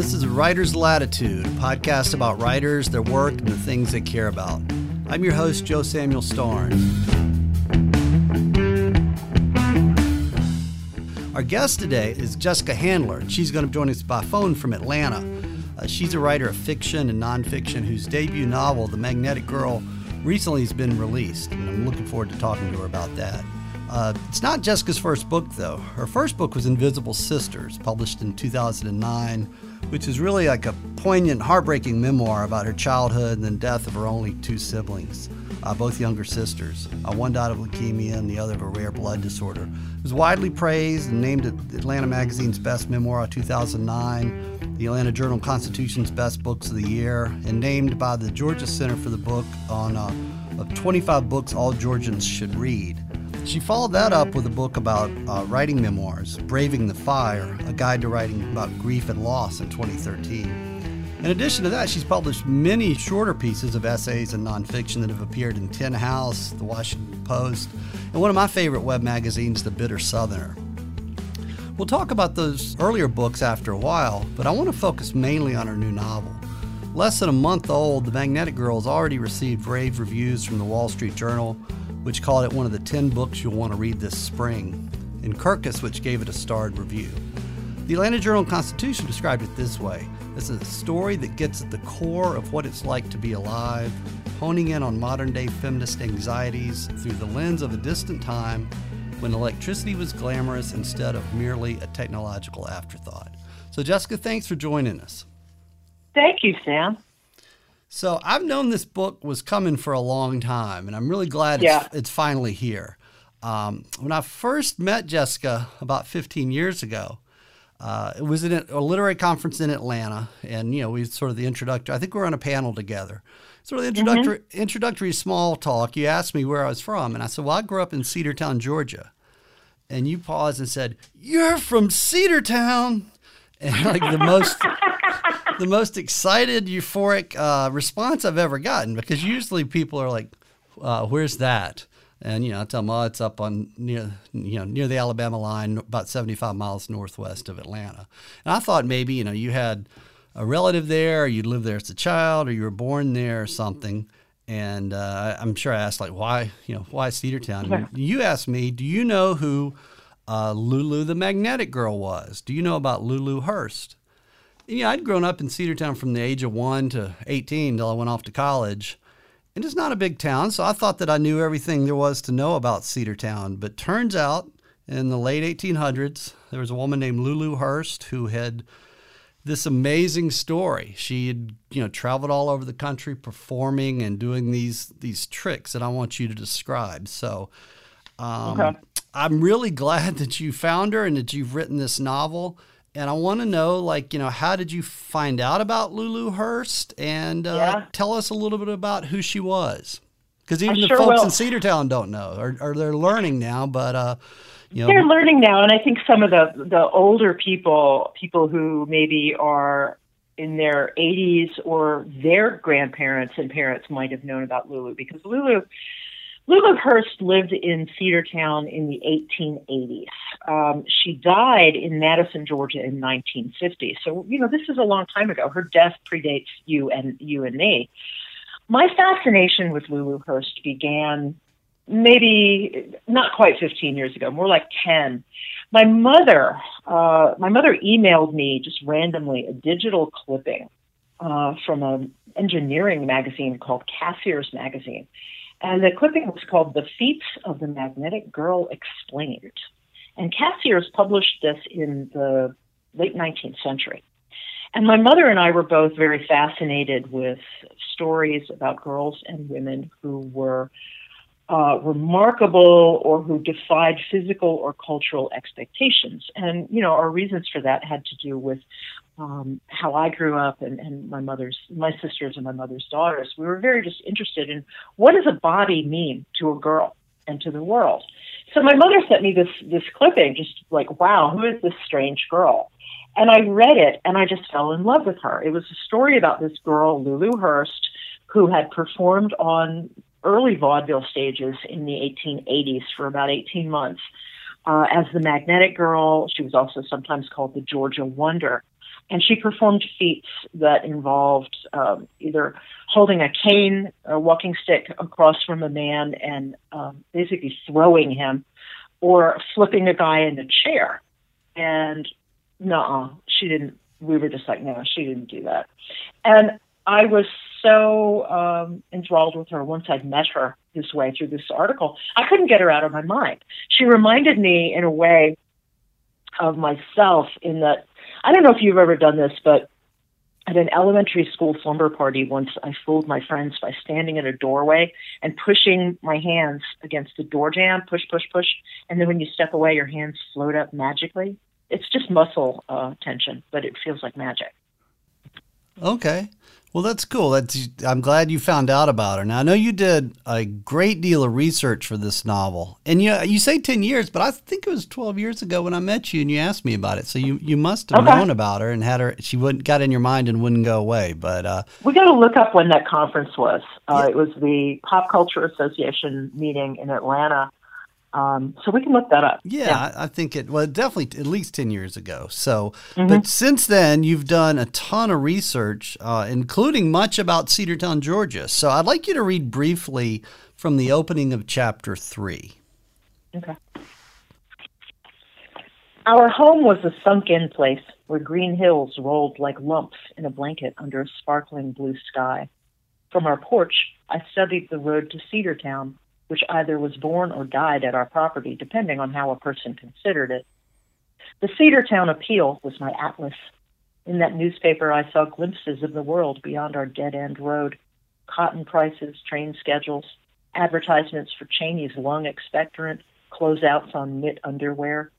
This is Writer's Latitude, a podcast about writers, their work, and the things they care about. I'm your host, Joe Samuel Starnes. Our guest today is Jessica Handler, she's going to join us by phone from Atlanta. Uh, she's a writer of fiction and nonfiction whose debut novel, The Magnetic Girl, recently has been released, and I'm looking forward to talking to her about that. Uh, it's not Jessica's first book, though. Her first book was Invisible Sisters, published in 2009, which is really like a poignant, heartbreaking memoir about her childhood and the death of her only two siblings, uh, both younger sisters. Uh, one died of leukemia and the other of a rare blood disorder. It was widely praised and named Atlanta Magazine's Best Memoir of 2009, the Atlanta Journal Constitution's Best Books of the Year, and named by the Georgia Center for the Book on uh, of 25 books all Georgians should read. She followed that up with a book about uh, writing memoirs, Braving the Fire, a guide to writing about grief and loss in 2013. In addition to that, she's published many shorter pieces of essays and nonfiction that have appeared in Tin House, The Washington Post, and one of my favorite web magazines, The Bitter Southerner. We'll talk about those earlier books after a while, but I want to focus mainly on her new novel. Less than a month old, The Magnetic Girl has already received rave reviews from the Wall Street Journal, which called it one of the 10 books you'll want to read this spring, and Kirkus, which gave it a starred review. The Atlanta Journal Constitution described it this way it's a story that gets at the core of what it's like to be alive, honing in on modern day feminist anxieties through the lens of a distant time when electricity was glamorous instead of merely a technological afterthought. So, Jessica, thanks for joining us. Thank you, Sam. So I've known this book was coming for a long time, and I'm really glad yeah. it's, it's finally here. Um, when I first met Jessica about 15 years ago, uh, it was at a literary conference in Atlanta, and you know we sort of the introductory. I think we were on a panel together. Sort of the introductory mm-hmm. introductory small talk. You asked me where I was from, and I said, "Well, I grew up in Cedartown, Georgia." And you paused and said, "You're from Cedartown," and like the most the most excited, euphoric uh, response I've ever gotten because usually people are like, uh, "Where's that?" And you know, I tell them, "Oh, it's up on near you know near the Alabama line, about 75 miles northwest of Atlanta." And I thought maybe you know you had a relative there, or you lived there as a child, or you were born there or something. And uh, I'm sure I asked like, "Why you know why Cedartown?" And you asked me, "Do you know who?" Uh, Lulu the Magnetic Girl was. Do you know about Lulu Hurst? Yeah, I'd grown up in Cedartown from the age of one to 18 till I went off to college. And it's not a big town, so I thought that I knew everything there was to know about Cedartown. But turns out in the late 1800s, there was a woman named Lulu Hurst who had this amazing story. She had, you know, traveled all over the country performing and doing these these tricks that I want you to describe. So, um, okay. I'm really glad that you found her and that you've written this novel and I want to know, like, you know, how did you find out about Lulu Hurst? And uh, yeah. tell us a little bit about who she was. Because even I the sure folks will. in Cedartown don't know, or, or they're learning now, but, uh, you know. They're learning now. And I think some of the, the older people, people who maybe are in their 80s or their grandparents and parents might have known about Lulu because Lulu Lulu Hurst lived in Cedartown in the 1880s. Um, she died in Madison, Georgia in 1950. So, you know, this is a long time ago. Her death predates you and you and me. My fascination with Lulu Hurst began maybe not quite 15 years ago, more like 10. My mother, uh, my mother emailed me just randomly a digital clipping uh, from an engineering magazine called Cassier's Magazine and the clipping was called The Feats of the Magnetic Girl Explained. And Cassier's published this in the late 19th century. And my mother and I were both very fascinated with stories about girls and women who were uh, remarkable or who defied physical or cultural expectations. And, you know, our reasons for that had to do with um, how I grew up and, and my mother's, my sisters and my mother's daughters. We were very just interested in what does a body mean to a girl and to the world. So my mother sent me this this clipping, just like, wow, who is this strange girl? And I read it and I just fell in love with her. It was a story about this girl, Lulu Hurst, who had performed on early vaudeville stages in the 1880s for about 18 months uh, as the Magnetic Girl. She was also sometimes called the Georgia Wonder. And she performed feats that involved um, either holding a cane, a walking stick across from a man, and um, basically throwing him, or flipping a guy in a chair. And no, she didn't. We were just like, no, she didn't do that. And I was so um, enthralled with her once I'd met her this way through this article. I couldn't get her out of my mind. She reminded me, in a way, of myself in that I don't know if you've ever done this, but at an elementary school slumber party once I fooled my friends by standing in a doorway and pushing my hands against the door jamb, push, push, push, and then when you step away, your hands float up magically. It's just muscle uh, tension, but it feels like magic. Okay. Well, that's cool. That's I'm glad you found out about her. Now I know you did a great deal of research for this novel, and you you say ten years, but I think it was twelve years ago when I met you and you asked me about it. So you you must have okay. known about her and had her. She wouldn't got in your mind and wouldn't go away. But uh, we got to look up when that conference was. Uh, yeah. It was the Pop Culture Association meeting in Atlanta um, so we can look that up. Yeah, yeah, I think it well definitely at least ten years ago. So, mm-hmm. but since then you've done a ton of research, uh, including much about Cedartown, Georgia. So I'd like you to read briefly from the opening of chapter three. Okay. Our home was a sunk-in place where green hills rolled like lumps in a blanket under a sparkling blue sky. From our porch, I studied the road to Cedartown which either was born or died at our property, depending on how a person considered it. The Cedartown Appeal was my atlas. In that newspaper, I saw glimpses of the world beyond our dead end road cotton prices, train schedules, advertisements for Cheney's lung expectorant, closeouts on knit underwear.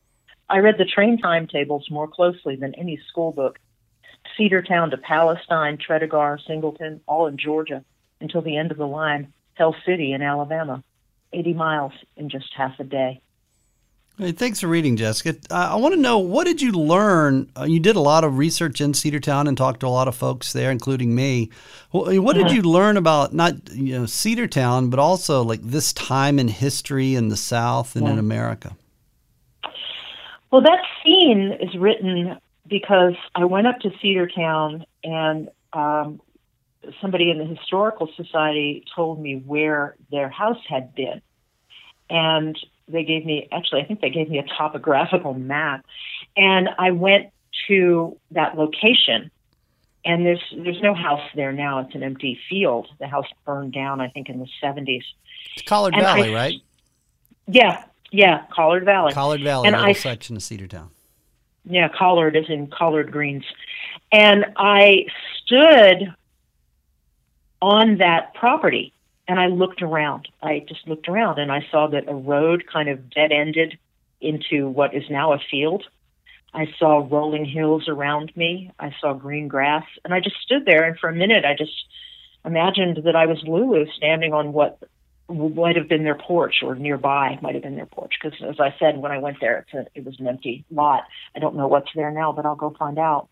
I read the train timetables more closely than any school book. Cedartown to Palestine, Tredegar, Singleton, all in Georgia, until the end of the line, Hell City in Alabama. 80 miles in just half a day. Hey, thanks for reading, Jessica. Uh, I want to know what did you learn? Uh, you did a lot of research in Cedartown and talked to a lot of folks there, including me. What, what did uh-huh. you learn about not you know Cedartown, but also like this time in history in the South and yeah. in America? Well, that scene is written because I went up to Cedartown and um, somebody in the historical society told me where their house had been. And they gave me actually i think they gave me a topographical map. And i went to that location. And there's there's no house there now. It's an empty field. The house burned down i think in the 70s it's collard and valley I, right? Yeah yeah collard valley. Collard valley and I, section of cedartown yeah collard is in collard greens. And i stood on that property. And I looked around. I just looked around and I saw that a road kind of dead ended into what is now a field. I saw rolling hills around me. I saw green grass. And I just stood there. And for a minute, I just imagined that I was Lulu standing on what might have been their porch or nearby might have been their porch. Because as I said, when I went there, a, it was an empty lot. I don't know what's there now, but I'll go find out.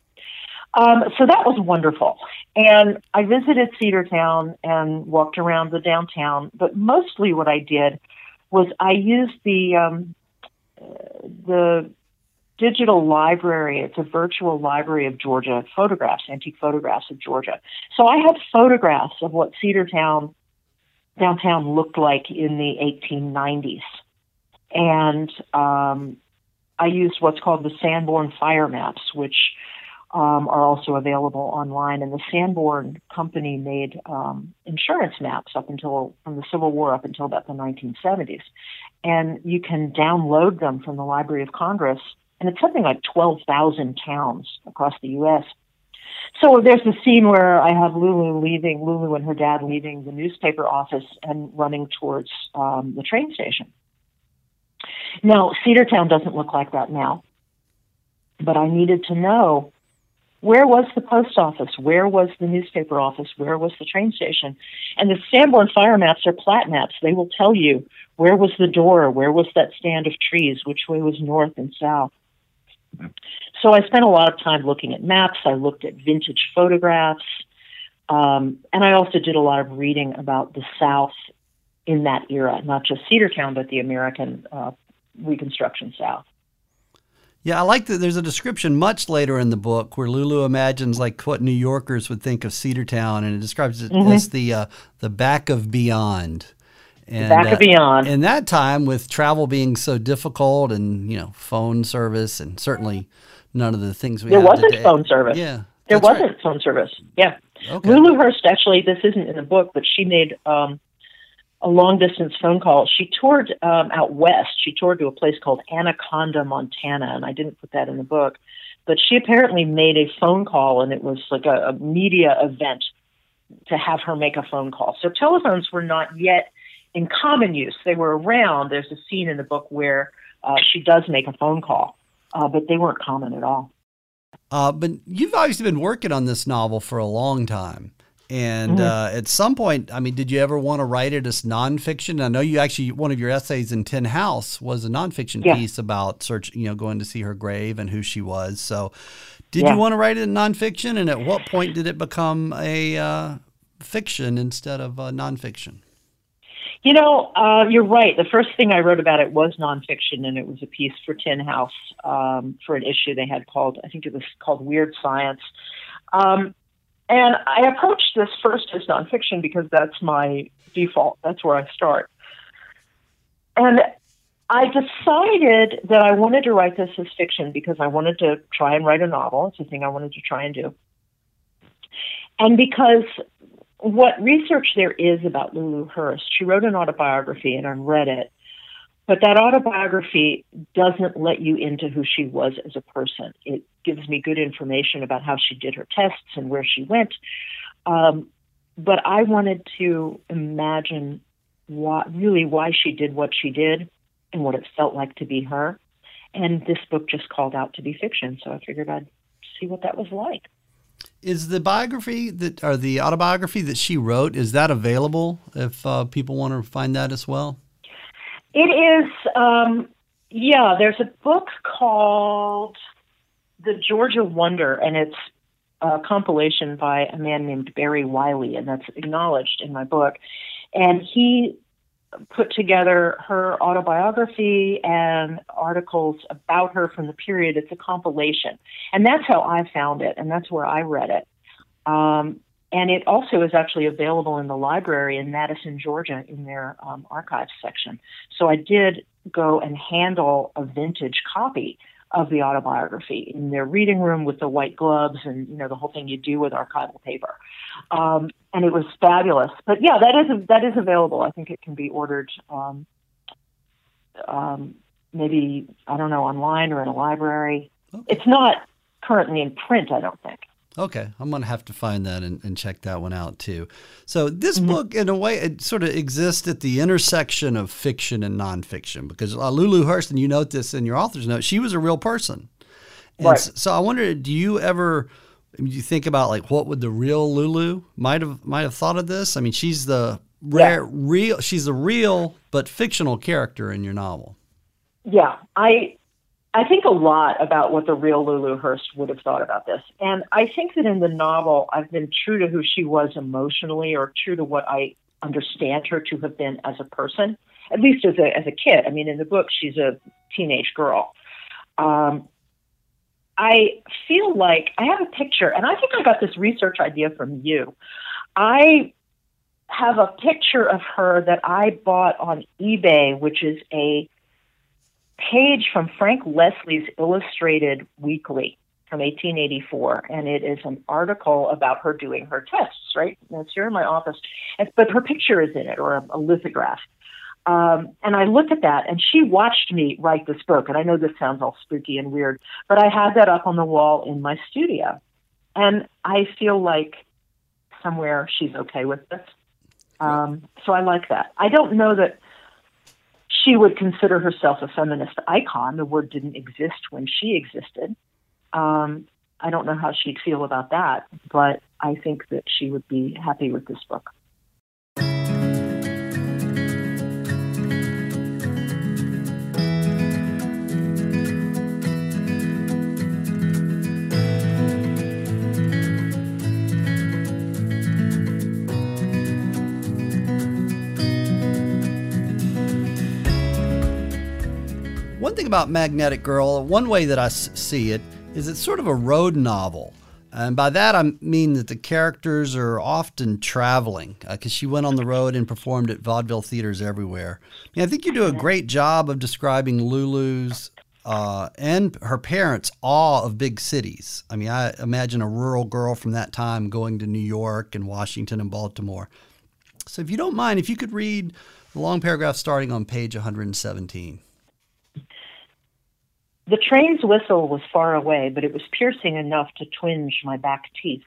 Um, so that was wonderful. And I visited Cedartown and walked around the downtown, but mostly what I did was I used the um, the digital library. It's a virtual library of Georgia photographs, antique photographs of Georgia. So I had photographs of what Cedartown downtown looked like in the 1890s, and um, I used what's called the Sanborn fire maps, which um, are also available online. And the Sanborn Company made um, insurance maps up until from the Civil War up until about the 1970s, and you can download them from the Library of Congress. And it's something like 12,000 towns across the U.S. So there's the scene where I have Lulu leaving, Lulu and her dad leaving the newspaper office and running towards um, the train station. Now, Cedartown doesn't look like that now, but I needed to know where was the post office? Where was the newspaper office? Where was the train station? And the Sanborn fire maps are plat maps. They will tell you where was the door, where was that stand of trees, which way was north and south. So I spent a lot of time looking at maps. I looked at vintage photographs. Um, and I also did a lot of reading about the South in that era, not just Cedartown, but the American uh, Reconstruction South. Yeah, I like that. There's a description much later in the book where Lulu imagines like what New Yorkers would think of Cedartown, and it describes it mm-hmm. as the uh, the back of beyond. And, back uh, of beyond. In that time, with travel being so difficult, and you know, phone service, and certainly none of the things we there wasn't today. phone service. Yeah, there wasn't right. phone service. Yeah, okay. Lulu Hurst actually. This isn't in the book, but she made um, a long distance phone call. She toured um, out west. She toured to a place called Anaconda, Montana, and I didn't put that in the book. But she apparently made a phone call, and it was like a, a media event to have her make a phone call. So telephones were not yet in common use. They were around. There's a scene in the book where uh, she does make a phone call, uh, but they weren't common at all. Uh, but you've obviously been working on this novel for a long time. And mm-hmm. uh, at some point, I mean, did you ever want to write it as nonfiction? I know you actually one of your essays in Tin House was a nonfiction yeah. piece about search, you know, going to see her grave and who she was. So, did yeah. you want to write it in nonfiction? And at what point did it become a uh, fiction instead of uh, nonfiction? You know, uh, you're right. The first thing I wrote about it was nonfiction, and it was a piece for Tin House um, for an issue they had called, I think it was called Weird Science. Um, and I approached this first as nonfiction because that's my default. That's where I start. And I decided that I wanted to write this as fiction because I wanted to try and write a novel. It's a thing I wanted to try and do. And because what research there is about Lulu Hurst, she wrote an autobiography and I read it. But that autobiography doesn't let you into who she was as a person. It gives me good information about how she did her tests and where she went. Um, but I wanted to imagine what really why she did what she did and what it felt like to be her. And this book just called out to be fiction, so I figured I'd see what that was like. Is the biography that or the autobiography that she wrote is that available if uh, people want to find that as well? It is, um, yeah, there's a book called The Georgia Wonder, and it's a compilation by a man named Barry Wiley, and that's acknowledged in my book. And he put together her autobiography and articles about her from the period. It's a compilation. And that's how I found it, and that's where I read it. Um, and it also is actually available in the library in Madison, Georgia, in their um, archives section. So I did go and handle a vintage copy of the autobiography in their reading room with the white gloves and you know the whole thing you do with archival paper. Um, and it was fabulous. But yeah, that is that is available. I think it can be ordered. Um, um, maybe I don't know online or in a library. Okay. It's not currently in print. I don't think. Okay, I'm gonna have to find that and, and check that one out too. So this mm-hmm. book, in a way, it sort of exists at the intersection of fiction and nonfiction because uh, Lulu Hurst, and you note this in your author's note, she was a real person. And right. so I wonder, do you ever, do you think about like what would the real Lulu might have might have thought of this? I mean, she's the rare, yeah. real, she's a real but fictional character in your novel. Yeah, I I think a lot about what the real Lulu Hurst would have thought about this. And I think that in the novel, I've been true to who she was emotionally or true to what I understand her to have been as a person, at least as a, as a kid. I mean, in the book, she's a teenage girl. Um, I feel like I have a picture, and I think I got this research idea from you. I have a picture of her that I bought on eBay, which is a page from Frank Leslie's Illustrated Weekly from 1884, and it is an article about her doing her tests. Right, and it's here in my office, but her picture is in it, or a, a lithograph. Um, and I looked at that, and she watched me write this book. And I know this sounds all spooky and weird, but I had that up on the wall in my studio, and I feel like somewhere she's okay with this. Um, so I like that. I don't know that she would consider herself a feminist icon. The word didn't exist when she existed. Um, I don't know how she'd feel about that, but I think that she would be happy with this book. one thing about Magnetic Girl, one way that I see it is it's sort of a road novel. And by that, I mean that the characters are often traveling because uh, she went on the road and performed at vaudeville theaters everywhere. I, mean, I think you do a great job of describing Lulu's uh, and her parents' awe of big cities. I mean, I imagine a rural girl from that time going to New York and Washington and Baltimore. So, if you don't mind, if you could read the long paragraph starting on page 117. The train's whistle was far away, but it was piercing enough to twinge my back teeth.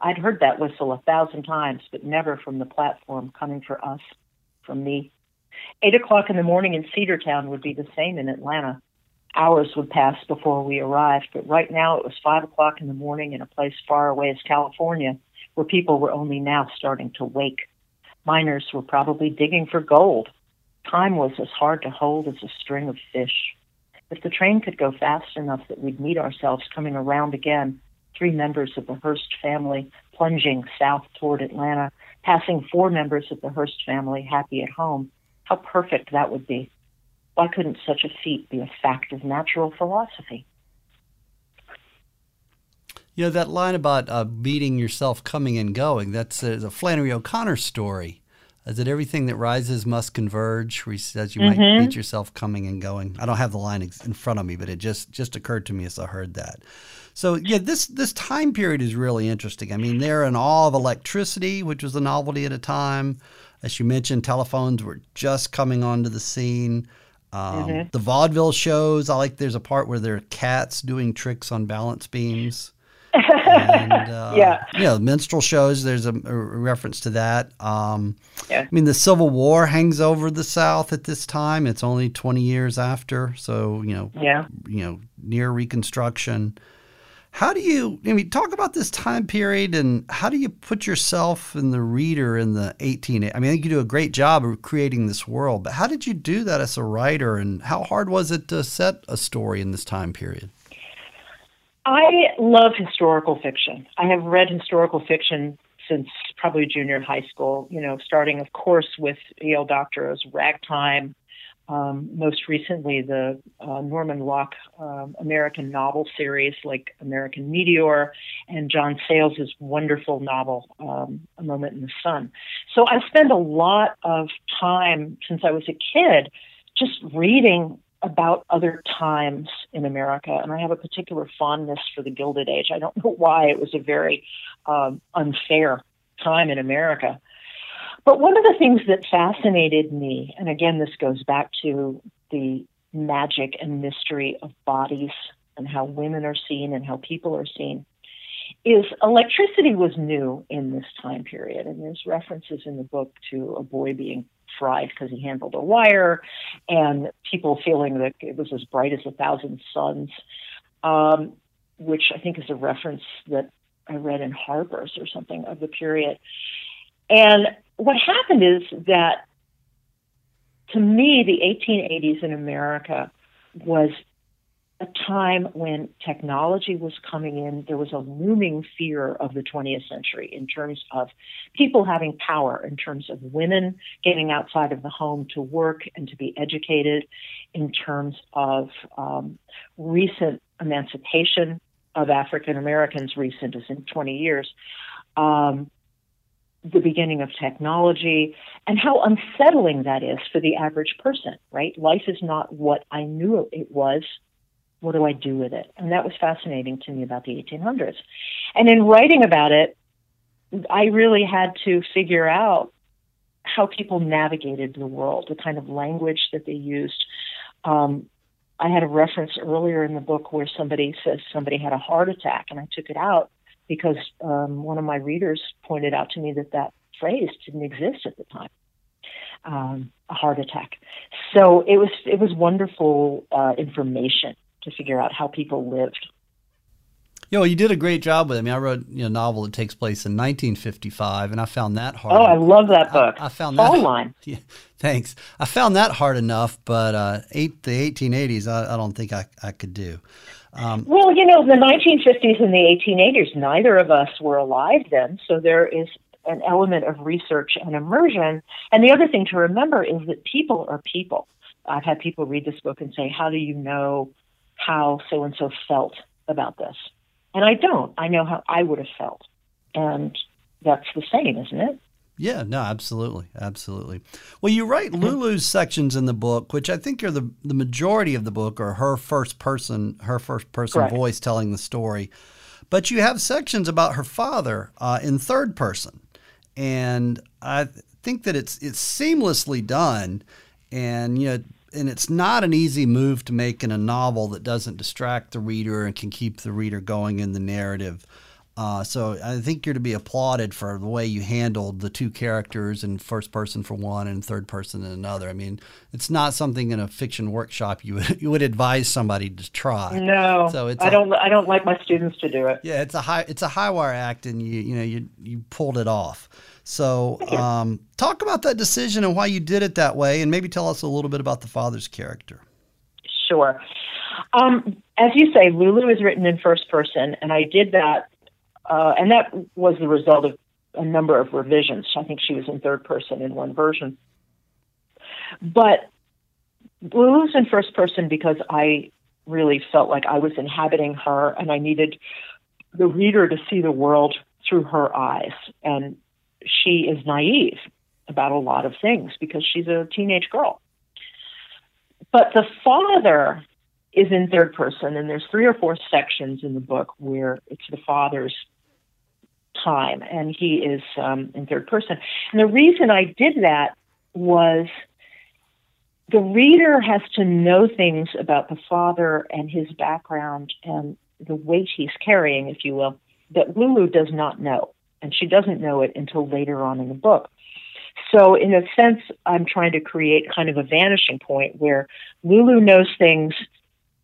I'd heard that whistle a thousand times, but never from the platform coming for us, from me. Eight o'clock in the morning in Cedartown would be the same in Atlanta. Hours would pass before we arrived, but right now it was five o'clock in the morning in a place far away as California, where people were only now starting to wake. Miners were probably digging for gold. Time was as hard to hold as a string of fish. If the train could go fast enough that we'd meet ourselves coming around again, three members of the Hurst family plunging south toward Atlanta, passing four members of the Hurst family happy at home, how perfect that would be. Why couldn't such a feat be a fact of natural philosophy? You know, that line about uh, meeting yourself coming and going, that's a, a Flannery O'Connor story. Is it everything that rises must converge? Where he says you mm-hmm. might meet yourself coming and going. I don't have the line in front of me, but it just just occurred to me as I heard that. So yeah, this this time period is really interesting. I mean, they're in awe of electricity, which was a novelty at a time. As you mentioned, telephones were just coming onto the scene. Um, mm-hmm. The vaudeville shows, I like. There's a part where there are cats doing tricks on balance beams and, uh, yeah. You know, minstrel shows, there's a, a reference to that. Um, yeah. I mean, the Civil War hangs over the South at this time. It's only 20 years after. So, you know, yeah. you know, near Reconstruction. How do you, I mean, talk about this time period and how do you put yourself and the reader in the 18, I mean, I think you do a great job of creating this world, but how did you do that as a writer and how hard was it to set a story in this time period? I love historical fiction. I have read historical fiction since probably junior high school, you know, starting, of course, with E.L. Doctorow's Ragtime, um, most recently the uh, Norman Lock um, American novel series like American Meteor and John Sayles' wonderful novel, um, A Moment in the Sun. So I spend a lot of time since I was a kid just reading about other times in America, and I have a particular fondness for the Gilded Age. I don't know why it was a very um, unfair time in America. But one of the things that fascinated me, and again, this goes back to the magic and mystery of bodies and how women are seen and how people are seen, is electricity was new in this time period. And there's references in the book to a boy being fried because he handled a wire, and people feeling that it was as bright as a thousand suns, um, which I think is a reference that I read in Harper's or something of the period. And what happened is that to me, the 1880s in America was a time when technology was coming in. There was a looming fear of the 20th century in terms of people having power, in terms of women getting outside of the home to work and to be educated, in terms of um, recent emancipation of African Americans, recent as in 20 years. Um, the beginning of technology and how unsettling that is for the average person, right? Life is not what I knew it was what do I do with it? And that was fascinating to me about the 1800s. And in writing about it, I really had to figure out how people navigated the world, the kind of language that they used. Um, I had a reference earlier in the book where somebody says somebody had a heart attack, and I took it out because um, one of my readers pointed out to me that that phrase didn't exist at the time. Um, a heart attack. So it was it was wonderful uh, information to figure out how people lived. You know, you did a great job with it. I mean, I wrote you know, a novel that takes place in 1955, and I found that hard. Oh, I love that book. I, I found Fall that. line. Yeah, thanks. I found that hard enough, but uh, eight, the 1880s, I, I don't think I, I could do. Um, well, you know, the 1950s and the 1880s, neither of us were alive then, so there is an element of research and immersion. And the other thing to remember is that people are people I've had people read this book and say, How do you know how so and so felt about this? And I don't. I know how I would have felt. And that's the same, isn't it? Yeah, no, absolutely. Absolutely. Well, you write mm-hmm. Lulu's sections in the book, which I think are the, the majority of the book, are her first person, her first person Correct. voice telling the story. But you have sections about her father uh, in third person. And I think that it's it's seamlessly done. And, you know, and it's not an easy move to make in a novel that doesn't distract the reader and can keep the reader going in the narrative. Uh, so I think you're to be applauded for the way you handled the two characters in first person for one and third person in another. I mean, it's not something in a fiction workshop you would, you would advise somebody to try. No, so it's I a, don't I don't like my students to do it. Yeah, it's a high it's a high wire act, and you you know you you pulled it off. So um, talk about that decision and why you did it that way, and maybe tell us a little bit about the father's character. Sure. Um, as you say, Lulu is written in first person, and I did that uh, and that was the result of a number of revisions. I think she was in third person in one version. But Lulu's in first person because I really felt like I was inhabiting her and I needed the reader to see the world through her eyes. And she is naive about a lot of things because she's a teenage girl. But the father is in third person, and there's three or four sections in the book where it's the father's time, and he is um, in third person. And the reason I did that was the reader has to know things about the father and his background and the weight he's carrying, if you will, that Lulu does not know. And she doesn't know it until later on in the book. So, in a sense, I'm trying to create kind of a vanishing point where Lulu knows things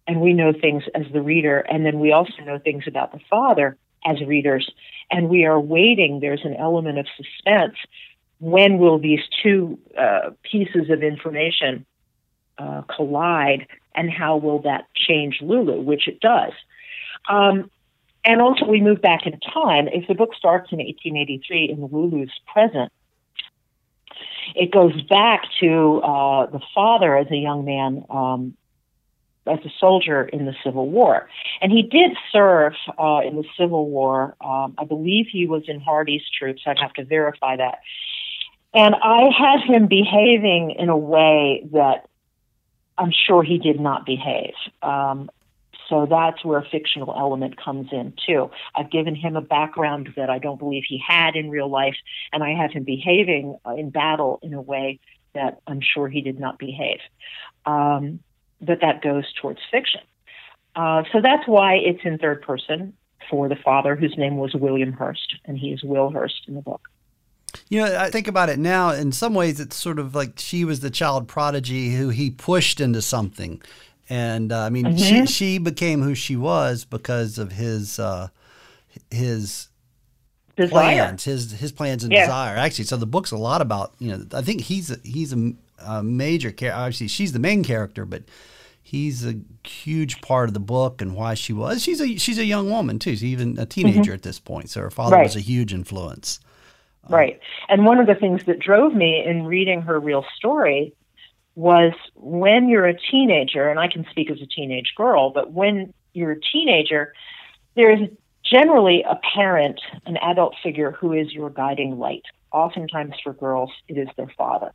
and we know things as the reader, and then we also know things about the father as readers and we are waiting. There's an element of suspense. When will these two uh, pieces of information uh, collide, and how will that change Lulu? Which it does. Um, and also, we move back in time. If the book starts in 1883 in Lulu's present, it goes back to uh, the father as a young man um, as a soldier in the Civil War. And he did serve uh, in the Civil War. Um, I believe he was in Hardee's troops. I'd have to verify that. And I had him behaving in a way that I'm sure he did not behave. Um, so that's where a fictional element comes in too. I've given him a background that I don't believe he had in real life, and I have him behaving uh, in battle in a way that I'm sure he did not behave. Um, that that goes towards fiction. Uh, so that's why it's in third person for the father, whose name was William Hurst, and he is Will Hurst in the book. You know, I think about it now. In some ways, it's sort of like she was the child prodigy who he pushed into something, and uh, I mean, mm-hmm. she, she became who she was because of his uh, his desire. plans, his his plans and yeah. desire. Actually, so the book's a lot about you know. I think he's a, he's a, a major character. Obviously, she's the main character, but he's a huge part of the book and why she was. She's a she's a young woman too. She's even a teenager mm-hmm. at this point. So her father right. was a huge influence. Um, right. And one of the things that drove me in reading her real story was when you're a teenager, and I can speak as a teenage girl, but when you're a teenager, there's generally a parent, an adult figure who is your guiding light. Oftentimes for girls, it is their father.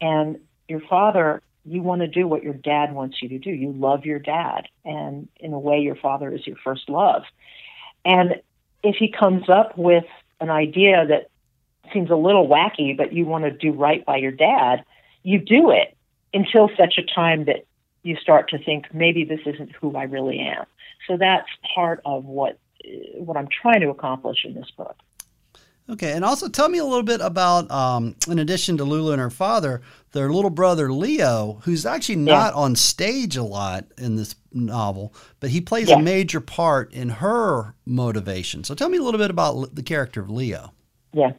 And your father you want to do what your dad wants you to do. You love your dad, and in a way, your father is your first love. And if he comes up with an idea that seems a little wacky, but you want to do right by your dad, you do it until such a time that you start to think maybe this isn't who I really am. So that's part of what what I'm trying to accomplish in this book. Okay, and also tell me a little bit about, um, in addition to Lulu and her father, their little brother Leo, who's actually not yeah. on stage a lot in this novel, but he plays yeah. a major part in her motivation. So tell me a little bit about the character of Leo. Yeah.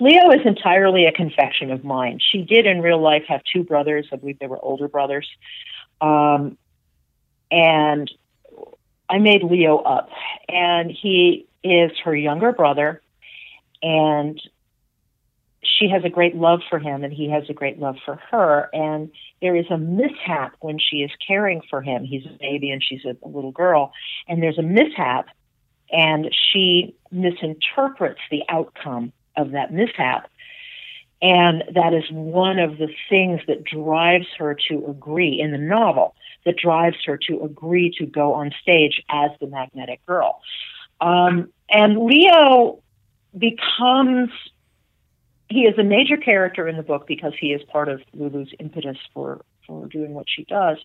Leo is entirely a confection of mine. She did in real life have two brothers. I believe they were older brothers. Um, and I made Leo up. And he is her younger brother and she has a great love for him and he has a great love for her. And there is a mishap when she is caring for him. He's a baby and she's a, a little girl. And there's a mishap and she misinterprets the outcome of that mishap. And that is one of the things that drives her to agree in the novel, that drives her to agree to go on stage as the magnetic girl. Um, and Leo becomes he is a major character in the book because he is part of Lulu's impetus for for doing what she does.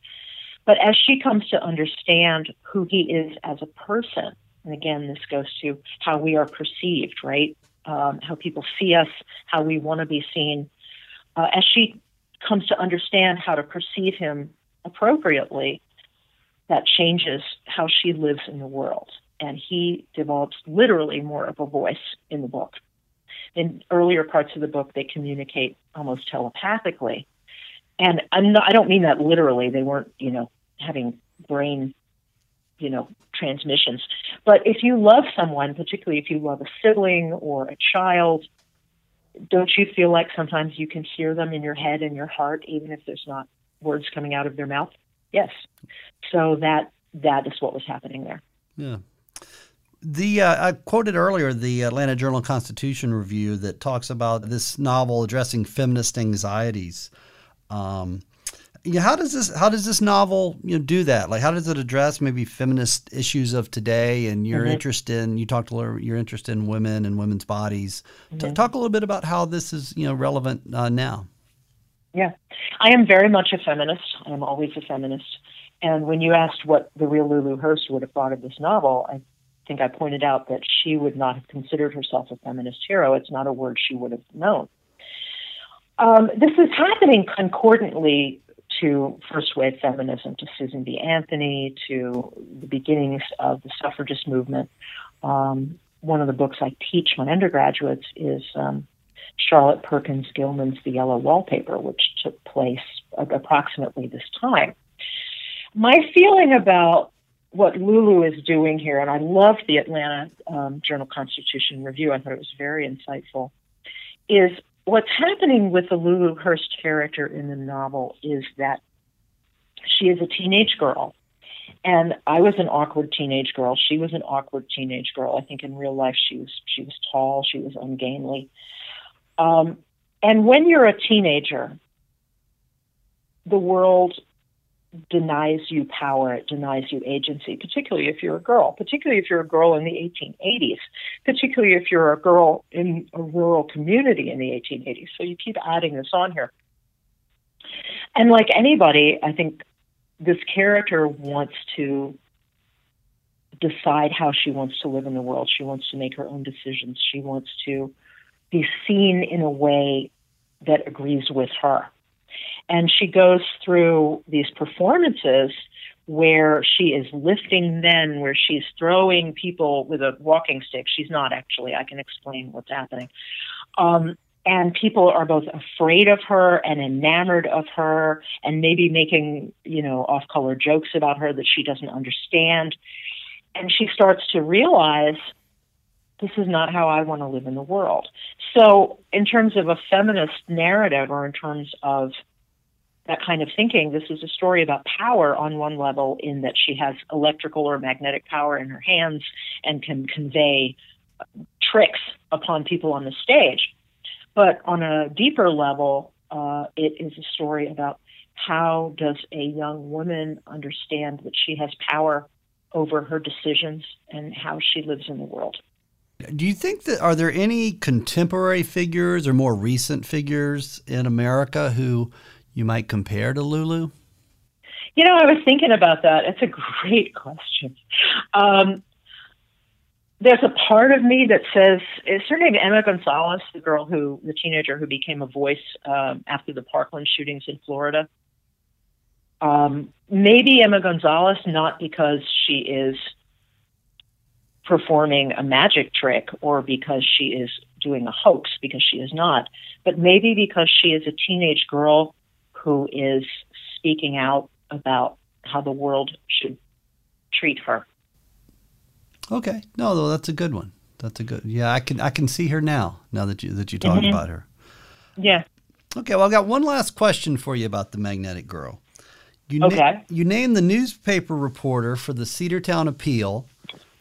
But as she comes to understand who he is as a person, and again, this goes to how we are perceived, right? Um, how people see us, how we want to be seen. Uh, as she comes to understand how to perceive him appropriately, that changes how she lives in the world. And he develops literally more of a voice in the book in earlier parts of the book, they communicate almost telepathically. And I'm not, I don't mean that literally. They weren't, you know, having brain, you know, transmissions. But if you love someone, particularly if you love a sibling or a child, don't you feel like sometimes you can hear them in your head and your heart, even if there's not words coming out of their mouth? Yes. So that that is what was happening there. Yeah. The uh, I quoted earlier the Atlanta Journal Constitution review that talks about this novel addressing feminist anxieties. Um, you know, how does this how does this novel you know do that? Like, how does it address maybe feminist issues of today and your mm-hmm. interest in? You talked a little. Your interest in women and women's bodies. Mm-hmm. T- talk a little bit about how this is you know relevant uh, now. Yeah, I am very much a feminist. I'm always a feminist. And when you asked what the real Lulu Hurst would have thought of this novel, I think I pointed out that she would not have considered herself a feminist hero. It's not a word she would have known. Um, this is happening concordantly to first wave feminism, to Susan B. Anthony, to the beginnings of the suffragist movement. Um, one of the books I teach my undergraduates is um, Charlotte Perkins Gilman's The Yellow Wallpaper, which took place approximately this time. My feeling about what Lulu is doing here, and I loved the Atlanta um, Journal Constitution review. I thought it was very insightful. Is what's happening with the Lulu Hurst character in the novel is that she is a teenage girl, and I was an awkward teenage girl. She was an awkward teenage girl. I think in real life she was she was tall, she was ungainly. Um, and when you're a teenager, the world denies you power, it denies you agency, particularly if you're a girl, particularly if you're a girl in the 1880s, particularly if you're a girl in a rural community in the 1880s. So you keep adding this on here. And like anybody, I think this character wants to decide how she wants to live in the world. She wants to make her own decisions. She wants to be seen in a way that agrees with her. And she goes through these performances where she is lifting men, where she's throwing people with a walking stick. She's not actually. I can explain what's happening. Um, and people are both afraid of her and enamored of her and maybe making, you know, off color jokes about her that she doesn't understand. And she starts to realize this is not how I want to live in the world. So, in terms of a feminist narrative or in terms of that kind of thinking. This is a story about power on one level, in that she has electrical or magnetic power in her hands and can convey tricks upon people on the stage. But on a deeper level, uh, it is a story about how does a young woman understand that she has power over her decisions and how she lives in the world. Do you think that are there any contemporary figures or more recent figures in America who you might compare to Lulu? You know, I was thinking about that. It's a great question. Um, there's a part of me that says, is her name Emma Gonzalez, the girl who, the teenager who became a voice um, after the Parkland shootings in Florida? Um, maybe Emma Gonzalez, not because she is performing a magic trick or because she is doing a hoax, because she is not, but maybe because she is a teenage girl who is speaking out about how the world should treat her. Okay, no, though that's a good one. That's a good. Yeah, I can I can see her now. Now that you that you talk mm-hmm. about her. Yeah. Okay, well, I got one last question for you about the Magnetic Girl. You okay. Na- you named the newspaper reporter for the Cedartown Appeal,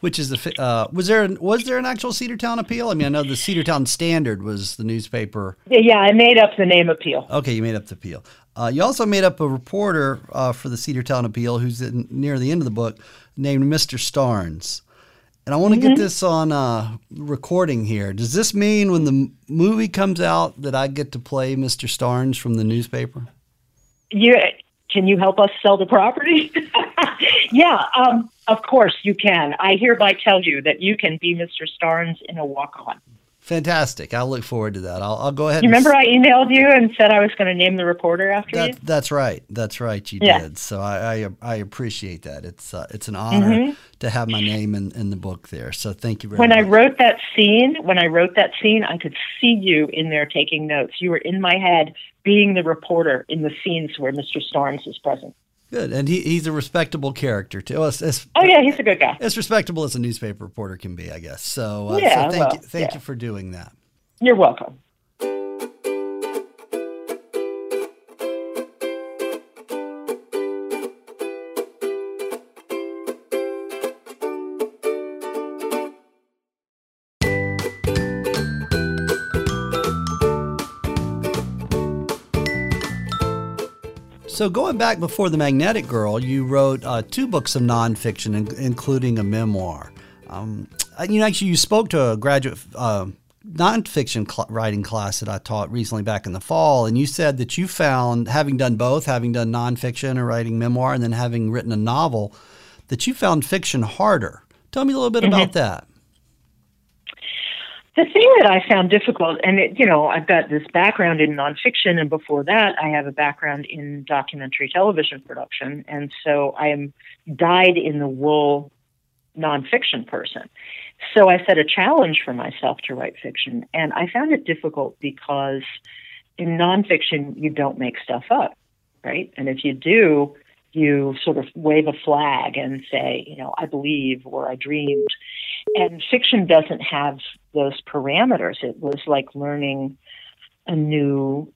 which is the uh, was there an, was there an actual Cedartown Appeal? I mean, I know the Cedartown Standard was the newspaper. Yeah, yeah I made up the name Appeal. Okay, you made up the Appeal. Uh, you also made up a reporter uh, for the Cedartown Appeal, who's in, near the end of the book, named Mr. Starnes. And I want to mm-hmm. get this on uh, recording here. Does this mean when the movie comes out that I get to play Mr. Starnes from the newspaper? You can you help us sell the property? yeah, um, of course you can. I hereby tell you that you can be Mr. Starnes in a walk on. Fantastic. I'll look forward to that. I'll, I'll go ahead. You remember I emailed you and said I was going to name the reporter after that, you? That's right. That's right. You yeah. did. So I, I, I appreciate that. It's uh, it's an honor mm-hmm. to have my name in, in the book there. So thank you very when much. When I wrote that scene, when I wrote that scene, I could see you in there taking notes. You were in my head being the reporter in the scenes where Mr. Starnes is present. Good, and he, he's a respectable character too. As, as, oh yeah, he's a good guy. As respectable as a newspaper reporter can be, I guess. So, uh, yeah, so thank well, you, thank yeah. you for doing that. You're welcome. So, going back before The Magnetic Girl, you wrote uh, two books of nonfiction, in- including a memoir. Um, you know, actually, you spoke to a graduate uh, nonfiction cl- writing class that I taught recently back in the fall, and you said that you found, having done both, having done nonfiction or writing memoir, and then having written a novel, that you found fiction harder. Tell me a little bit mm-hmm. about that. The thing that I found difficult, and it, you know, I've got this background in nonfiction, and before that, I have a background in documentary television production, and so I am dyed in the wool nonfiction person. So I set a challenge for myself to write fiction, and I found it difficult because in nonfiction you don't make stuff up, right? And if you do, you sort of wave a flag and say, you know, I believe or I dreamed. And fiction doesn't have those parameters. It was like learning a new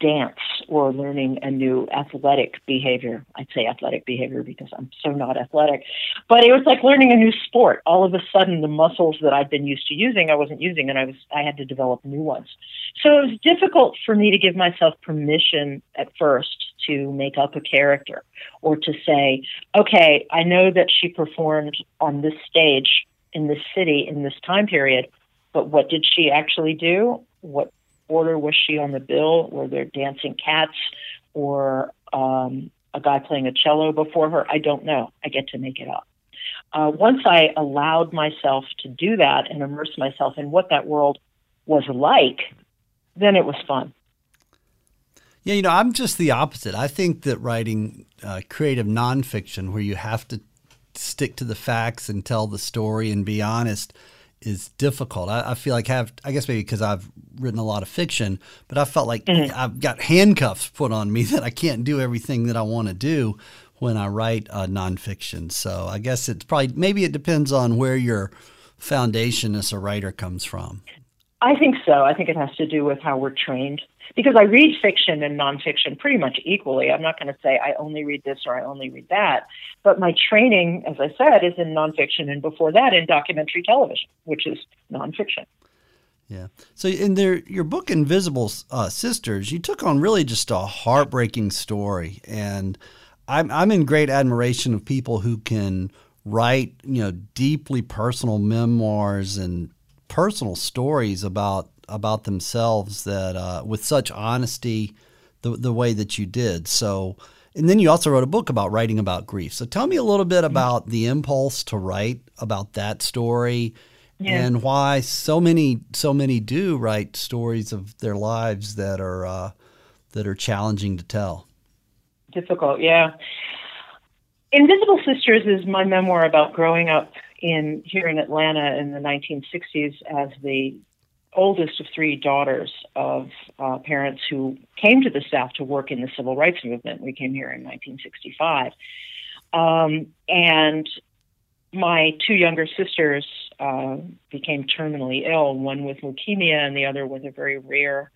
dance or learning a new athletic behavior. I'd say athletic behavior because I'm so not athletic. But it was like learning a new sport. All of a sudden the muscles that I'd been used to using I wasn't using and I was I had to develop new ones. So it was difficult for me to give myself permission at first to make up a character or to say, okay, I know that she performed on this stage in this city in this time period, but what did she actually do? What order was she on the bill? Were there dancing cats or um, a guy playing a cello before her? I don't know. I get to make it up. Uh, once I allowed myself to do that and immerse myself in what that world was like, then it was fun. Yeah, you know, I'm just the opposite. I think that writing uh, creative nonfiction, where you have to stick to the facts and tell the story and be honest, is difficult. I, I, feel like have I guess maybe because I've written a lot of fiction, but I felt like mm-hmm. I've got handcuffs put on me that I can't do everything that I want to do when I write uh, nonfiction. So I guess it's probably maybe it depends on where your foundation as a writer comes from. I think so. I think it has to do with how we're trained because I read fiction and nonfiction pretty much equally. I'm not going to say I only read this or I only read that, but my training, as I said, is in nonfiction, and before that, in documentary television, which is nonfiction. Yeah. So in their your book Invisible uh, Sisters, you took on really just a heartbreaking story, and I'm I'm in great admiration of people who can write you know deeply personal memoirs and personal stories about about themselves that uh, with such honesty, the the way that you did. So, and then you also wrote a book about writing about grief. So, tell me a little bit about the impulse to write about that story. Yeah. And why so many so many do write stories of their lives that are uh, that are challenging to tell. Difficult, yeah. Invisible Sisters is my memoir about growing up in here in Atlanta in the 1960s as the oldest of three daughters of uh, parents who came to the South to work in the civil rights movement. We came here in 1965. Um, and my two younger sisters uh, became terminally ill, one with leukemia and the other with a very rare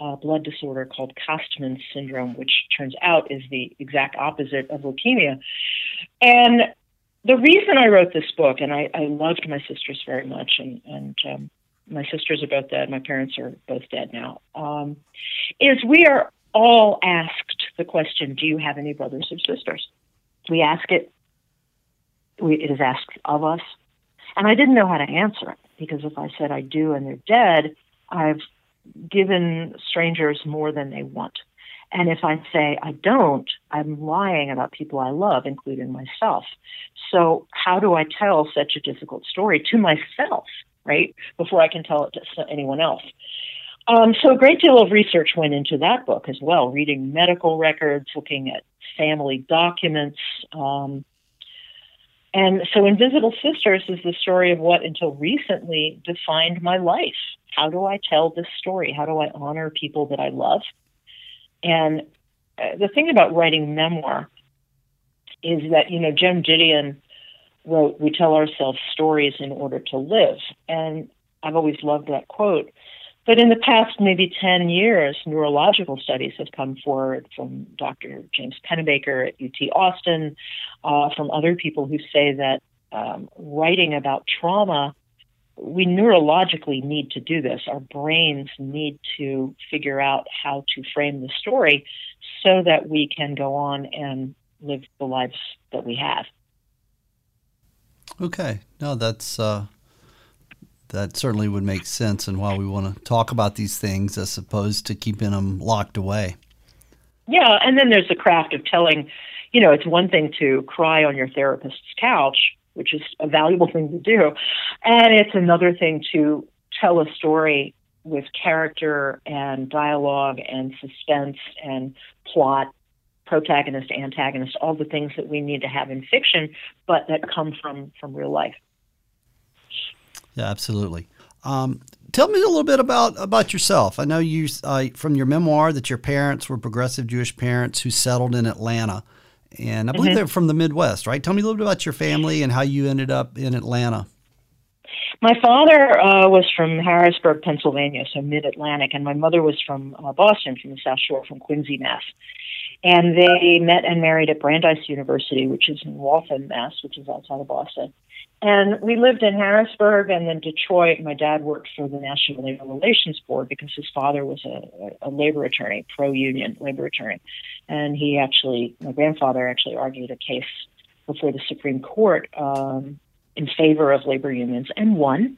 uh, blood disorder called Castman syndrome, which turns out is the exact opposite of leukemia. And the reason I wrote this book, and I, I loved my sisters very much, and, and um, my sisters are both dead, my parents are both dead now, um, is we are all asked the question Do you have any brothers or sisters? We ask it, we, it is asked of us. And I didn't know how to answer it because if I said I do and they're dead, I've given strangers more than they want. And if I say I don't, I'm lying about people I love, including myself. So, how do I tell such a difficult story to myself, right, before I can tell it to anyone else? Um, so, a great deal of research went into that book as well, reading medical records, looking at family documents. Um, and so, Invisible Sisters is the story of what, until recently, defined my life. How do I tell this story? How do I honor people that I love? And uh, the thing about writing memoir is that, you know, Joan Didion wrote, We tell ourselves stories in order to live. And I've always loved that quote. But in the past maybe 10 years, neurological studies have come forward from Dr. James Pennebaker at UT Austin, uh, from other people who say that um, writing about trauma we neurologically need to do this. Our brains need to figure out how to frame the story so that we can go on and live the lives that we have. Okay, no, that's uh, that certainly would make sense, and why we want to talk about these things as opposed to keeping them locked away. Yeah, and then there's the craft of telling. You know, it's one thing to cry on your therapist's couch, which is a valuable thing to do. And it's another thing to tell a story with character and dialogue and suspense and plot, protagonist, antagonist, all the things that we need to have in fiction, but that come from from real life. Yeah, absolutely. Um, tell me a little bit about about yourself. I know you uh, from your memoir that your parents were progressive Jewish parents who settled in Atlanta and I believe mm-hmm. they're from the Midwest, right? Tell me a little bit about your family and how you ended up in Atlanta. My father uh, was from Harrisburg, Pennsylvania, so mid Atlantic, and my mother was from uh, Boston, from the South Shore, from Quincy, Mass. And they met and married at Brandeis University, which is in Waltham, Mass, which is outside of Boston. And we lived in Harrisburg and then Detroit. My dad worked for the National Labor Relations Board because his father was a, a labor attorney, pro union labor attorney. And he actually, my grandfather actually argued a case before the Supreme Court um, in favor of labor unions and won.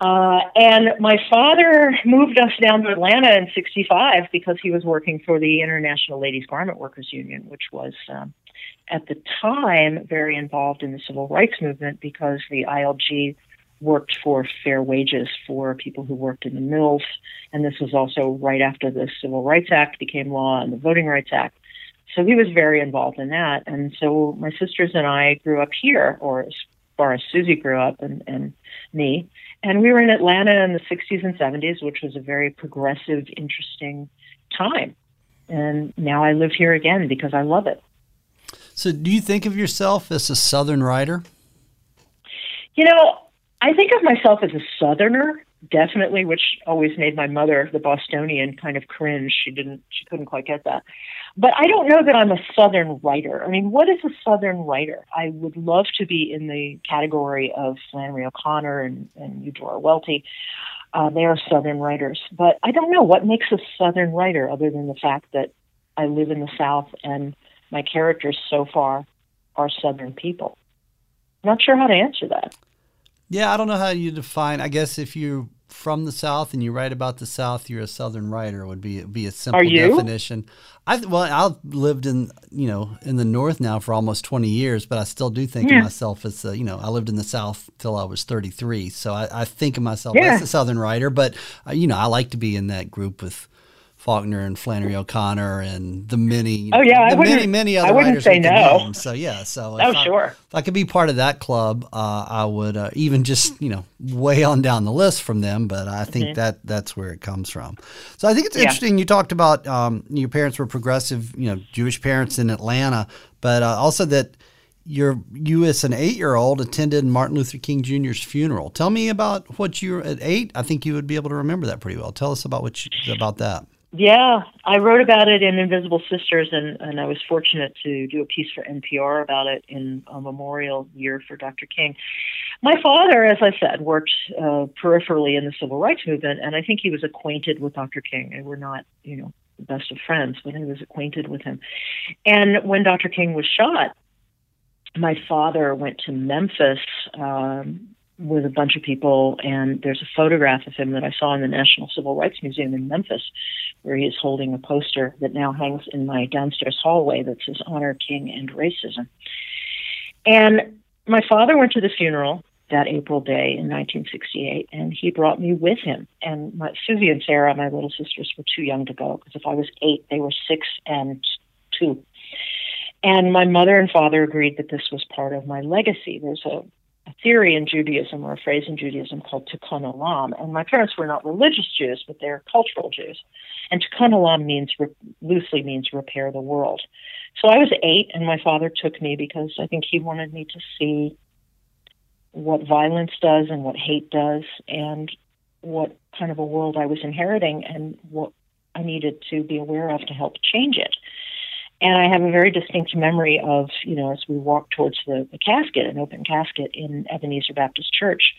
Uh, and my father moved us down to Atlanta in 65 because he was working for the International Ladies Garment Workers Union, which was um, at the time very involved in the civil rights movement because the ILG worked for fair wages for people who worked in the mills. And this was also right after the Civil Rights Act became law and the Voting Rights Act. So he was very involved in that. And so my sisters and I grew up here, or as far as Susie grew up and, and me. And we were in Atlanta in the 60s and 70s, which was a very progressive, interesting time. And now I live here again because I love it. So, do you think of yourself as a Southern writer? You know, I think of myself as a Southerner, definitely, which always made my mother, the Bostonian, kind of cringe. She didn't, she couldn't quite get that. But I don't know that I'm a Southern writer. I mean, what is a Southern writer? I would love to be in the category of Flannery O'Connor and, and Eudora Welty. Uh, they are Southern writers. But I don't know what makes a Southern writer other than the fact that I live in the South and my characters so far are Southern people. I'm Not sure how to answer that. Yeah, I don't know how you define. I guess if you're from the South and you write about the South, you're a Southern writer. Would be be a simple definition. I well, I've lived in you know in the North now for almost 20 years, but I still do think yeah. of myself as a, you know I lived in the South till I was 33, so I, I think of myself yeah. as a Southern writer. But uh, you know I like to be in that group with Faulkner and Flannery O'Connor and the many oh yeah the many many other I wouldn't writers say no. So yeah, so oh I, sure if I could be part of that club, uh, I would uh, even just you know way on down the list from them. But I think mm-hmm. that that's where it comes from. So I think it's yeah. interesting. You talked about um, your parents were progressive, you know, Jewish parents in Atlanta, but uh, also that you're you as an eight year old attended Martin Luther King Jr.'s funeral. Tell me about what you were at eight. I think you would be able to remember that pretty well. Tell us about what you, about that. Yeah, I wrote about it in Invisible Sisters, and, and I was fortunate to do a piece for NPR about it in a memorial year for Dr. King. My father, as I said, worked uh, peripherally in the civil rights movement, and I think he was acquainted with Dr. King. We're not, you know, the best of friends, but he was acquainted with him. And when Dr. King was shot, my father went to Memphis um, with a bunch of people, and there's a photograph of him that I saw in the National Civil Rights Museum in Memphis, where he is holding a poster that now hangs in my downstairs hallway that says Honor King and Racism. And my father went to the funeral that April day in 1968, and he brought me with him. And my, Susie and Sarah, my little sisters, were too young to go because if I was eight, they were six and two. And my mother and father agreed that this was part of my legacy. There's a a theory in Judaism or a phrase in Judaism called tikkun olam. And my parents were not religious Jews, but they're cultural Jews. And tikkun olam means loosely means repair the world. So I was eight, and my father took me because I think he wanted me to see what violence does and what hate does, and what kind of a world I was inheriting, and what I needed to be aware of to help change it. And I have a very distinct memory of, you know, as we walked towards the, the casket, an open casket in Ebenezer Baptist Church,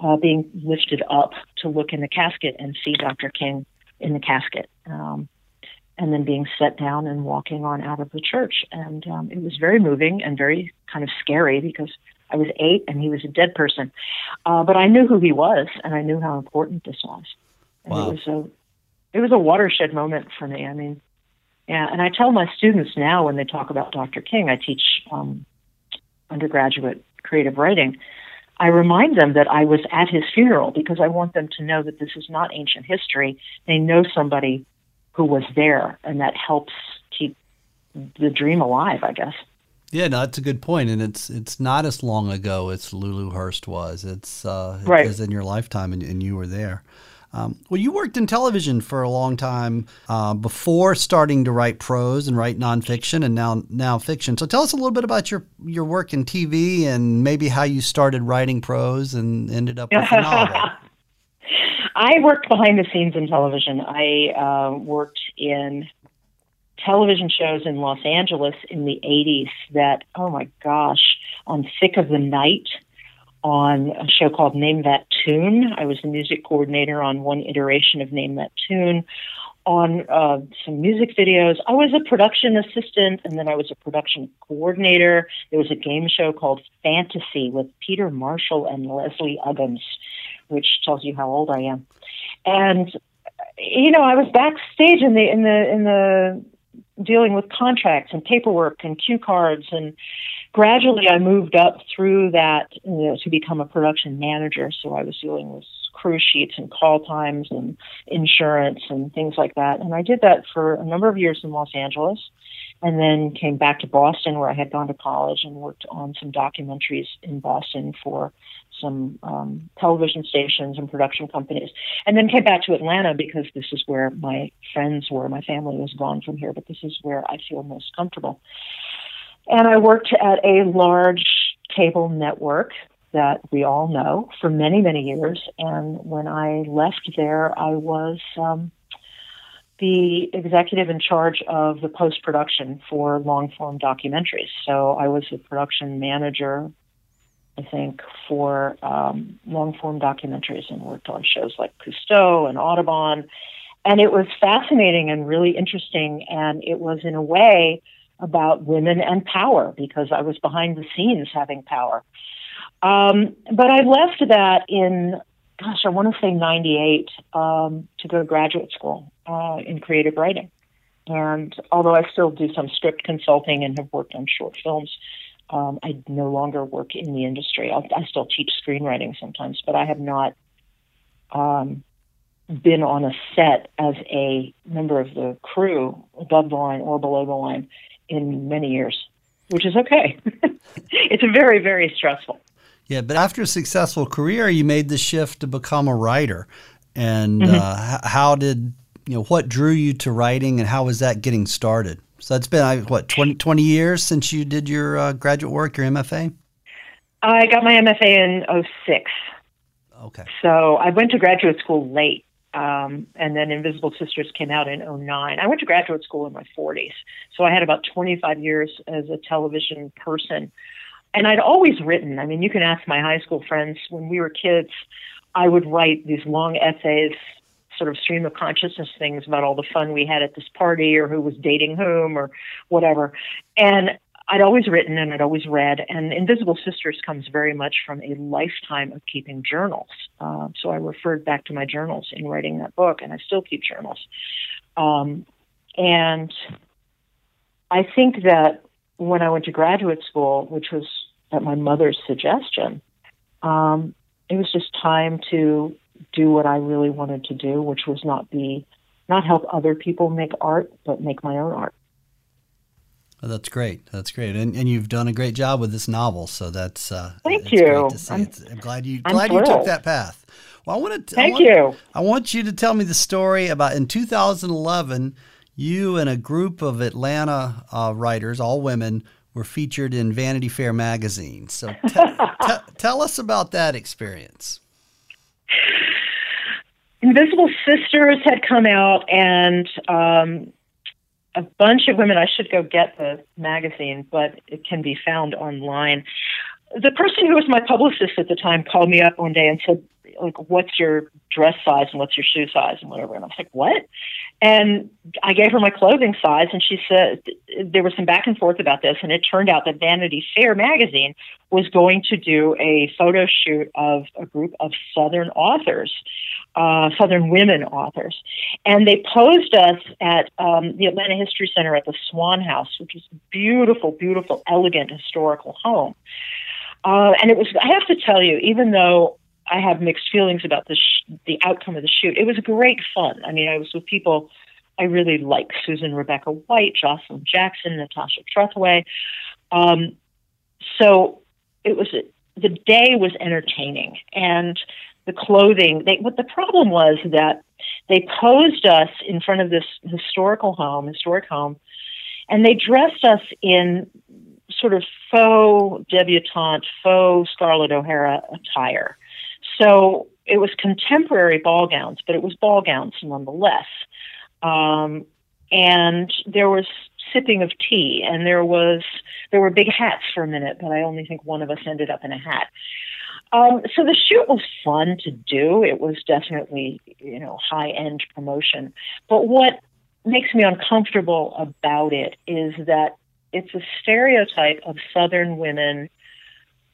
uh, being lifted up to look in the casket and see Dr. King in the casket. Um, and then being set down and walking on out of the church. And um, it was very moving and very kind of scary because I was eight and he was a dead person. Uh, but I knew who he was and I knew how important this was. And wow. it was a it was a watershed moment for me. I mean, yeah, and I tell my students now when they talk about Dr. King, I teach um, undergraduate creative writing. I remind them that I was at his funeral because I want them to know that this is not ancient history. They know somebody who was there, and that helps keep the dream alive, I guess. Yeah, no, that's a good point, and it's it's not as long ago as Lulu Hurst was. It's uh, it was in your lifetime, and, and you were there. Um, well, you worked in television for a long time uh, before starting to write prose and write nonfiction, and now now fiction. So tell us a little bit about your your work in TV and maybe how you started writing prose and ended up with a novel. I worked behind the scenes in television. I uh, worked in television shows in Los Angeles in the 80s that, oh my gosh, on Thicke of the Night on a show called Name That Tune. I was the music coordinator on one iteration of Name That Tune. On uh, some music videos, I was a production assistant, and then I was a production coordinator. There was a game show called Fantasy with Peter Marshall and Leslie Uggams, which tells you how old I am. And you know, I was backstage in the in the in the dealing with contracts and paperwork and cue cards and gradually I moved up through that you know, to become a production manager. So I was dealing with crew sheets and call times and insurance and things like that. And I did that for a number of years in Los Angeles and then came back to Boston where I had gone to college and worked on some documentaries in Boston for some um, television stations and production companies. And then came back to Atlanta because this is where my friends were. My family was gone from here, but this is where I feel most comfortable. And I worked at a large cable network that we all know for many, many years. And when I left there, I was um, the executive in charge of the post production for long form documentaries. So I was a production manager, I think, for um, long form documentaries and worked on shows like Cousteau and Audubon. And it was fascinating and really interesting. And it was, in a way, about women and power because I was behind the scenes having power. Um, but I left that in, gosh, I want to say 98 um, to go to graduate school uh, in creative writing. And although I still do some script consulting and have worked on short films, um, I no longer work in the industry. I'll, i still teach screenwriting sometimes, but I have not um, been on a set as a member of the crew above the line or below the line in many years, which is okay. it's very, very stressful. Yeah, but after a successful career, you made the shift to become a writer. And mm-hmm. uh, how did, you know, what drew you to writing and how was that getting started? So it's been what 20, 20 years since you did your uh, graduate work, your MFA. I got my MFA in 06. Okay. So I went to graduate school late. Um, and then Invisible Sisters came out in 09. I went to graduate school in my 40s. So I had about 25 years as a television person. And I'd always written. I mean, you can ask my high school friends when we were kids, I would write these long essays, sort of stream of consciousness things about all the fun we had at this party or who was dating whom or whatever. And I'd always written and I'd always read, and Invisible Sisters comes very much from a lifetime of keeping journals. Uh, so I referred back to my journals in writing that book, and I still keep journals. Um, and I think that when I went to graduate school, which was at my mother's suggestion, um, it was just time to do what I really wanted to do, which was not be, not help other people make art, but make my own art. Oh, that's great. That's great, and and you've done a great job with this novel. So that's uh, thank you. I'm, I'm, glad you I'm glad thrilled. you took that path. Well, I want to thank I want, you. I want you to tell me the story about in 2011. You and a group of Atlanta uh, writers, all women, were featured in Vanity Fair magazine. So t- t- tell us about that experience. Invisible Sisters had come out, and um, a bunch of women. I should go get the magazine, but it can be found online. The person who was my publicist at the time called me up one day and said, like, what's your dress size and what's your shoe size and whatever. And I was like, what? And I gave her my clothing size, and she said there was some back and forth about this. And it turned out that Vanity Fair magazine was going to do a photo shoot of a group of Southern authors, uh, Southern women authors. And they posed us at um, the Atlanta History Center at the Swan House, which is a beautiful, beautiful, elegant historical home. Uh, and it was, I have to tell you, even though I have mixed feelings about the sh- the outcome of the shoot. It was great fun. I mean, I was with people I really like: Susan Rebecca White, Joshilyn Jackson, Natasha Trethewey. Um, so it was the day was entertaining, and the clothing. They, what the problem was that they posed us in front of this historical home, historic home, and they dressed us in sort of faux debutante, faux Scarlett O'Hara attire. So it was contemporary ball gowns, but it was ball gowns nonetheless. Um, and there was sipping of tea, and there was there were big hats for a minute, but I only think one of us ended up in a hat. Um, so the shoot was fun to do. It was definitely you know high end promotion. But what makes me uncomfortable about it is that it's a stereotype of Southern women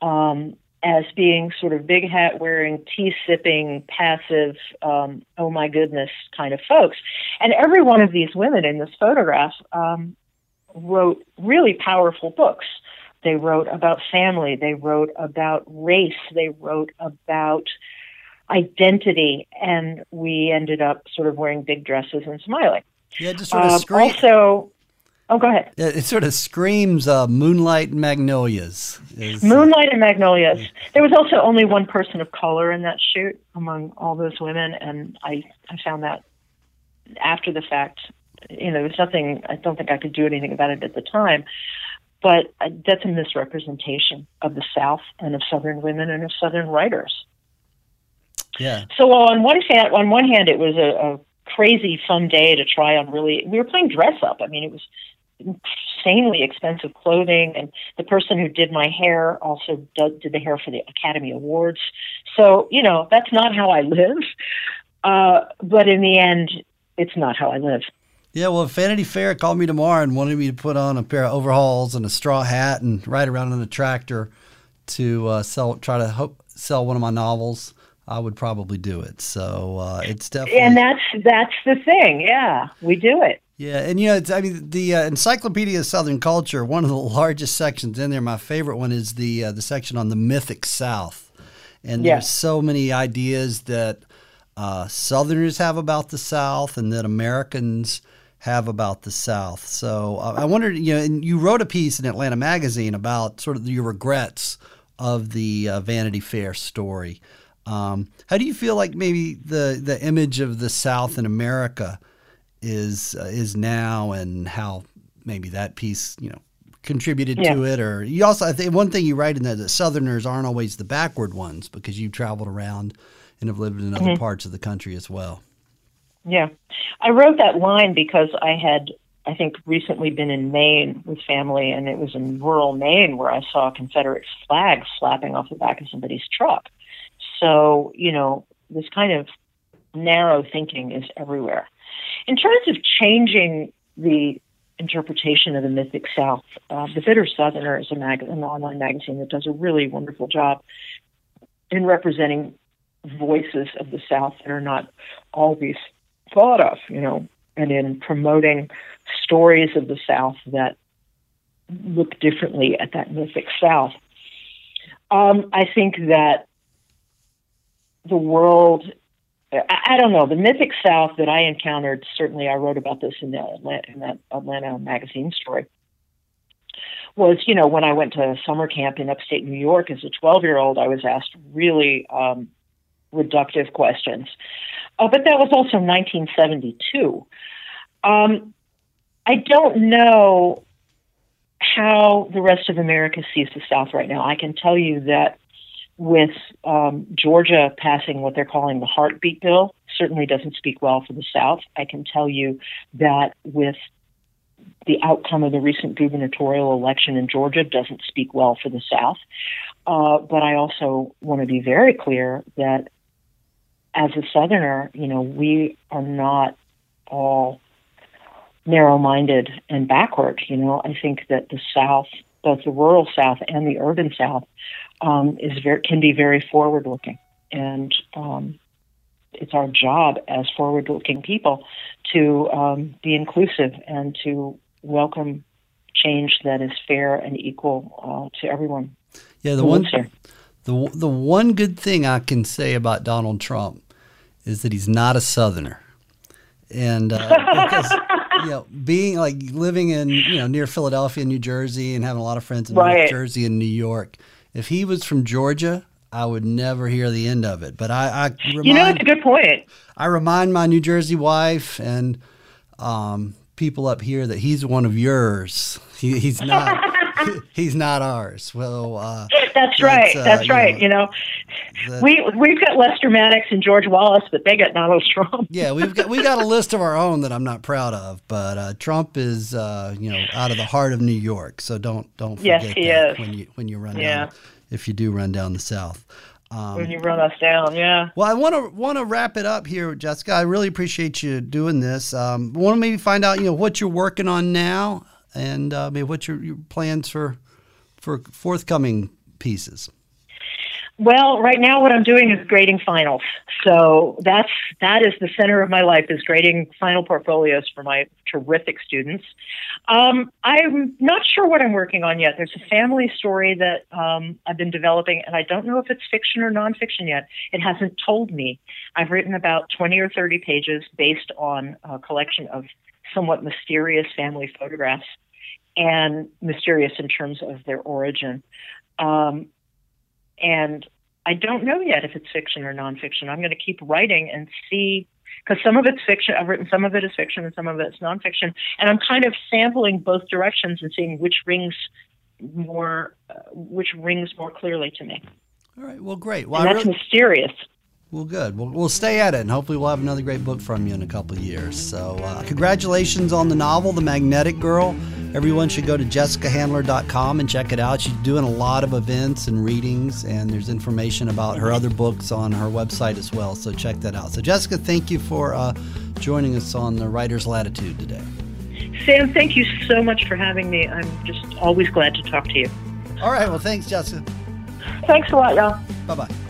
um, as being sort of big hat wearing, tea sipping, passive, um, oh my goodness kind of folks. And every one of these women in this photograph um, wrote really powerful books. They wrote about family, they wrote about race, they wrote about identity, and we ended up sort of wearing big dresses and smiling. Yeah, just sort of um, scream. Also, Oh, go ahead. It sort of screams uh, Moonlight and Magnolias. Is, uh, Moonlight and Magnolias. There was also only one person of color in that shoot among all those women, and I, I found that after the fact. You know, there's nothing, I don't think I could do anything about it at the time, but uh, that's a misrepresentation of the South and of Southern women and of Southern writers. Yeah. So on one hand, on one hand, it was a, a crazy fun day to try on really we were playing dress up i mean it was insanely expensive clothing, and the person who did my hair also did, the hair for the Academy Awards. So you know that's not how I live. Uh, but in the end, it's not how I live. Yeah, well, Vanity Fair called me tomorrow and wanted me to put on a pair of overalls and a straw hat and ride around in a tractor to uh, sell, try to hope, sell one of my novels. I would probably do it. So uh, it's definitely and that's that's the thing. Yeah, we do it. Yeah, and you know, I mean, the uh, Encyclopedia of Southern Culture. One of the largest sections in there. My favorite one is the uh, the section on the mythic South, and there's so many ideas that uh, Southerners have about the South, and that Americans have about the South. So uh, I wondered, you know, and you wrote a piece in Atlanta Magazine about sort of your regrets of the uh, Vanity Fair story. Um, how do you feel like maybe the the image of the South in America? Is uh, is now and how maybe that piece, you know, contributed yeah. to it. Or you also, I think one thing you write in there that Southerners aren't always the backward ones because you've traveled around and have lived in other mm-hmm. parts of the country as well. Yeah. I wrote that line because I had, I think, recently been in Maine with family, and it was in rural Maine where I saw a Confederate flag flapping off the back of somebody's truck. So, you know, this kind of narrow thinking is everywhere. In terms of changing the interpretation of the mythic South, uh, The Bitter Southerner is a mag- an online magazine that does a really wonderful job in representing voices of the South that are not always thought of, you know, and in promoting stories of the South that look differently at that mythic South. Um, I think that the world, I, don't know, the mythic South that I encountered, certainly I wrote about this in, the, in that Atlanta magazine story, was, you know, when I went to summer camp in upstate New York as a 12 year old, I was asked really um, reductive questions. Uh, but that was also 1972. Um, I don't know how the rest of America sees the South right now. I can tell you that with um, Georgia passing what they're calling the heartbeat bill, certainly doesn't speak well for the South. I can tell you that with the outcome of the recent gubernatorial election in Georgia doesn't speak well for the South. Uh, but I also want to be very clear that as a Southerner, you know, we are not all narrow minded and backward. You know, I think that the South, both the rural South and the urban South, um, is very, can be very forward looking. And um, it's our job as forward looking people to um, be inclusive and to welcome change that is fair and equal uh, to everyone. Yeah, the one. The, the one good thing I can say about Donald Trump is that he's not a Southerner. And uh, because, you know, being like living in, you know, near Philadelphia, New Jersey, and having a lot of friends in right. New Jersey and New York, if he was from Georgia, I would never hear the end of it. But I, I remind, you know, it's a good point. I remind my New Jersey wife and um, people up here that he's one of yours. He, he's not. he's not ours. Well, uh, that's right. Uh, that's right. You know, you know we we've got Lester Maddox and George Wallace, but they got Donald Trump. yeah, we've got we got a list of our own that I'm not proud of, but uh, Trump is uh, you know out of the heart of New York. So don't don't forget yes, that is. when you when you run yeah. down if you do run down the South. Um, when you run us down, yeah. Well, I want to want to wrap it up here, Jessica. I really appreciate you doing this. Um, want to maybe find out, you know, what you're working on now, and uh, maybe what your, your plans for for forthcoming pieces? Well, right now what I'm doing is grading finals. So that's that is the center of my life is grading final portfolios for my terrific students. Um, I'm not sure what I'm working on yet. There's a family story that um, I've been developing, and I don't know if it's fiction or nonfiction yet. It hasn't told me. I've written about 20 or 30 pages based on a collection of somewhat mysterious family photographs and mysterious in terms of their origin. Um, and I don't know yet if it's fiction or nonfiction. I'm going to keep writing and see because some of it's fiction. I've written some of it is fiction and some of it's nonfiction, and I'm kind of sampling both directions and seeing which rings more, uh, which rings more clearly to me. All right. Well, great. Well, and that's really, mysterious. Well, good. We'll, we'll stay at it, and hopefully, we'll have another great book from you in a couple of years. So, uh, congratulations on the novel, The Magnetic Girl. Everyone should go to jessicahandler.com and check it out. She's doing a lot of events and readings, and there's information about her other books on her website as well. So, check that out. So, Jessica, thank you for uh, joining us on the Writer's Latitude today. Sam, thank you so much for having me. I'm just always glad to talk to you. All right. Well, thanks, Jessica. Thanks a lot, y'all. Bye bye.